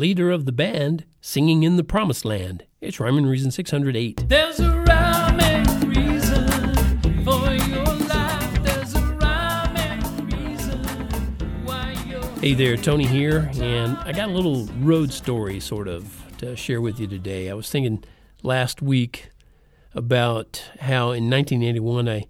leader of the band, singing in the promised land. It's Rhyme and Reason 608. There's a rhyme and reason for your life. There's a rhyme and reason why you're. Hey there, Tony here, and I got a little road story sort of to share with you today. I was thinking last week about how in 1981 I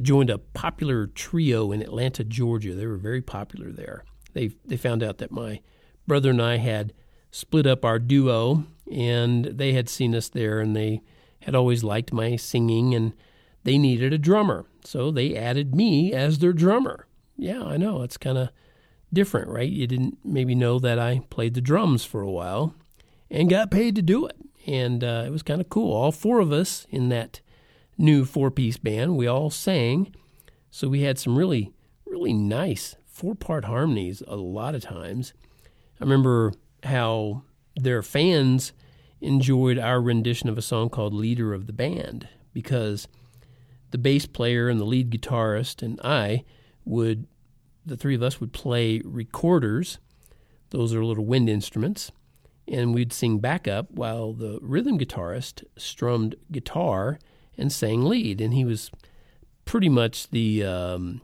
joined a popular trio in Atlanta, Georgia. They were very popular there. They they found out that my brother and I had split up our duo, and they had seen us there, and they had always liked my singing, and they needed a drummer, so they added me as their drummer. Yeah, I know it's kind of different, right? You didn't maybe know that I played the drums for a while and got paid to do it. And uh, it was kind of cool. All four of us in that new four piece band, we all sang. So we had some really, really nice four part harmonies a lot of times. I remember how their fans enjoyed our rendition of a song called Leader of the Band because the bass player and the lead guitarist and I would, the three of us would play recorders. Those are little wind instruments. And we'd sing backup while the rhythm guitarist strummed guitar and sang lead. And he was pretty much the, um,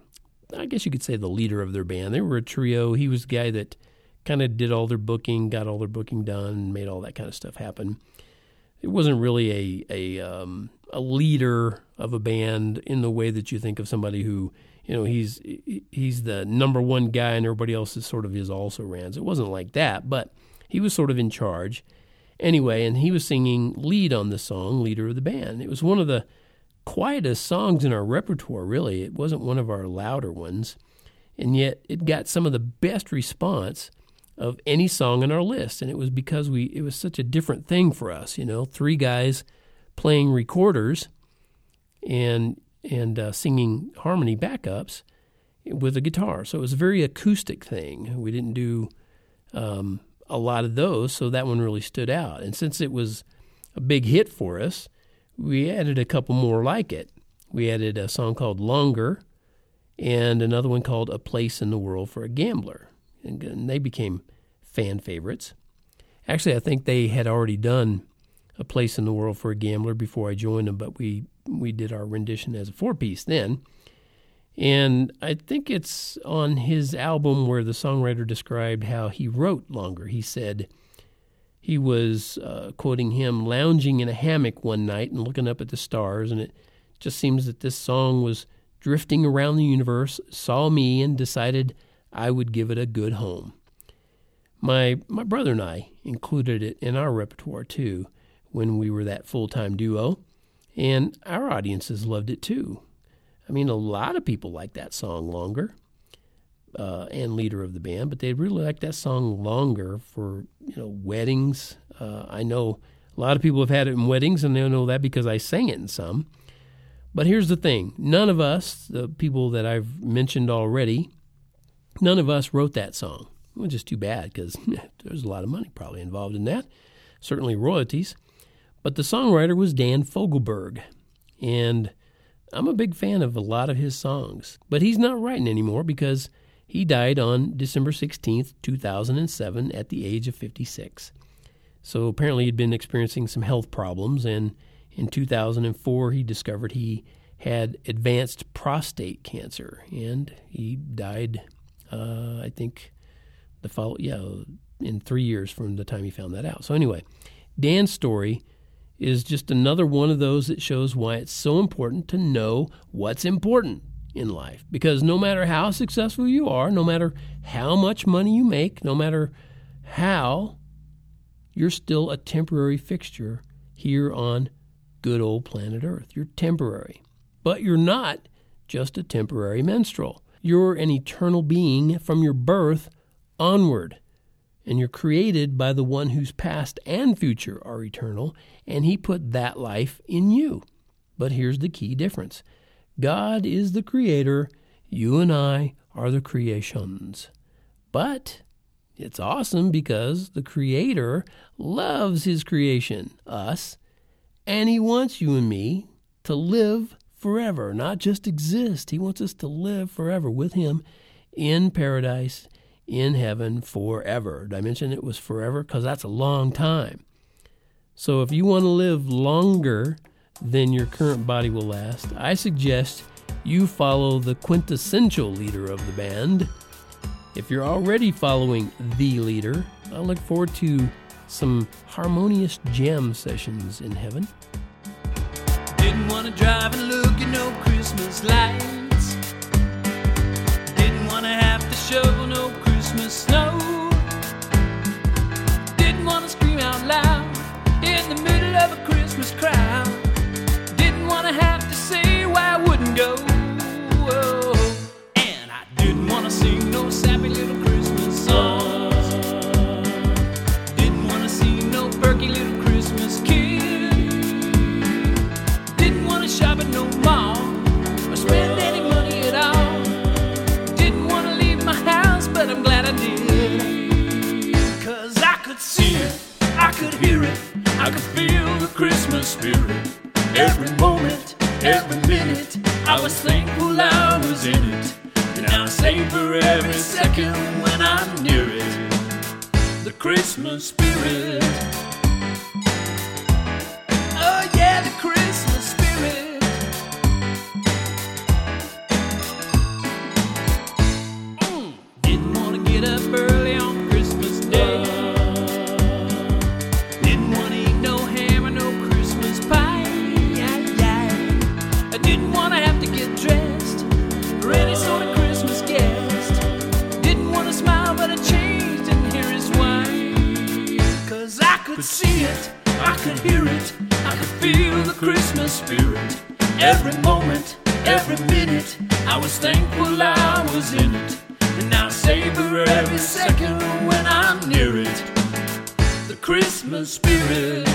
I guess you could say, the leader of their band. They were a trio. He was the guy that kind of did all their booking, got all their booking done, made all that kind of stuff happen. It wasn't really a a um, a leader of a band in the way that you think of somebody who you know he's he's the number one guy and everybody else is sort of his also rans. It wasn't like that, but he was sort of in charge anyway, and he was singing lead on the song, leader of the band. It was one of the quietest songs in our repertoire. Really, it wasn't one of our louder ones, and yet it got some of the best response of any song on our list. And it was because we it was such a different thing for us you know three guys playing recorders and and uh, singing harmony backups with a guitar. So it was a very acoustic thing. We didn't do um, a lot of those so that one really stood out. And since it was a big hit for us we added a couple more like it. We added a song called longer and another one called a place in the world for a gambler and they became fan favorites. Actually, I think they had already done a place in the world for a gambler before I joined them, but we we did our rendition as a four piece then. And I think it's on his album where the songwriter described how he wrote longer. He said he was uh, quoting him lounging in a hammock one night and looking up at the stars, and it just seems that this song was drifting around the universe, saw me, and decided I would give it a good home. My my brother and I included it in our repertoire too when we were that full time duo, and our audiences loved it too. I mean, a lot of people like that song longer, uh, and leader of the band, but they really like that song longer for you know weddings. Uh, I know a lot of people have had it in weddings, and they know that because I sang it in some. But here's the thing: none of us, the people that I've mentioned already, none of us wrote that song which is too bad because there's a lot of money probably involved in that, certainly royalties. But the songwriter was Dan Fogelberg, and I'm a big fan of a lot of his songs. But he's not writing anymore because he died on December 16th, 2007, at the age of 56. So apparently he'd been experiencing some health problems, and in 2004 he discovered he had advanced prostate cancer, and he died, uh, I think, the follow yeah in three years from the time he found that out. So anyway, Dan's story is just another one of those that shows why it's so important to know what's important in life. Because no matter how successful you are, no matter how much money you make, no matter how, you're still a temporary fixture here on good old planet Earth. You're temporary. But you're not just a temporary menstrual. You're an eternal being from your birth onward. And you're created by the one whose past and future are eternal, and he put that life in you. But here's the key difference God is the creator, you and I are the creations. But it's awesome because the creator loves his creation, us, and he wants you and me to live forever, not just exist. He wants us to live forever with him in paradise in heaven forever. Did I mention it was forever? Because that's a long time. So if you want to live longer than your current body will last, I suggest you follow the quintessential leader of the band. If you're already following the leader, I look forward to some harmonious jam sessions in heaven. Didn't want to drive and at no Christmas lights. Didn't want to have to shovel no Christmas snow. Didn't want to scream out loud in the middle of a Christmas crowd. I was thankful I was in it. And I savor every second when I'm near it. The Christmas spirit. Could see it, I could hear it, I could feel the Christmas spirit. Every moment, every minute, I was thankful I was in it. And I savor every second when I'm near it. The Christmas spirit.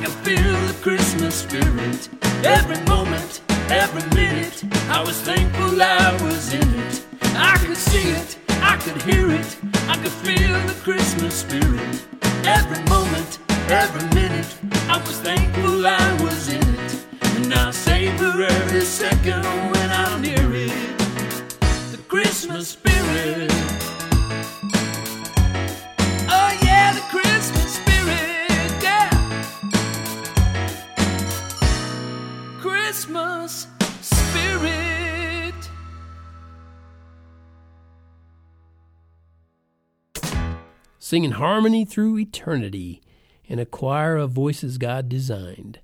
I could feel the Christmas spirit. Every moment, every minute, I was thankful I was in it. I could see it, I could hear it, I could feel the Christmas spirit. Every moment, every minute, I was thankful I was in it. And I savor every second when I'm near it. The Christmas spirit. Christmas spirit. singing harmony through eternity in a choir of voices God designed.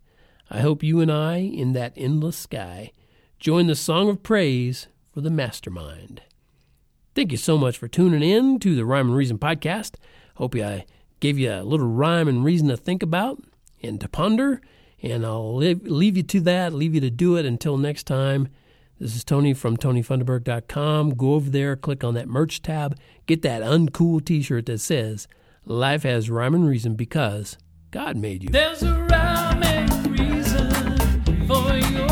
I hope you and I, in that endless sky, join the song of praise for the mastermind. Thank you so much for tuning in to the Rhyme and Reason podcast. Hope I gave you a little rhyme and reason to think about and to ponder. And I'll leave, you to that, leave you to do it until next time. This is Tony from TonyFunderberg.com. Go over there, click on that merch tab, get that uncool t shirt that says, Life has rhyme and reason because God made you. There's a rhyme and reason for your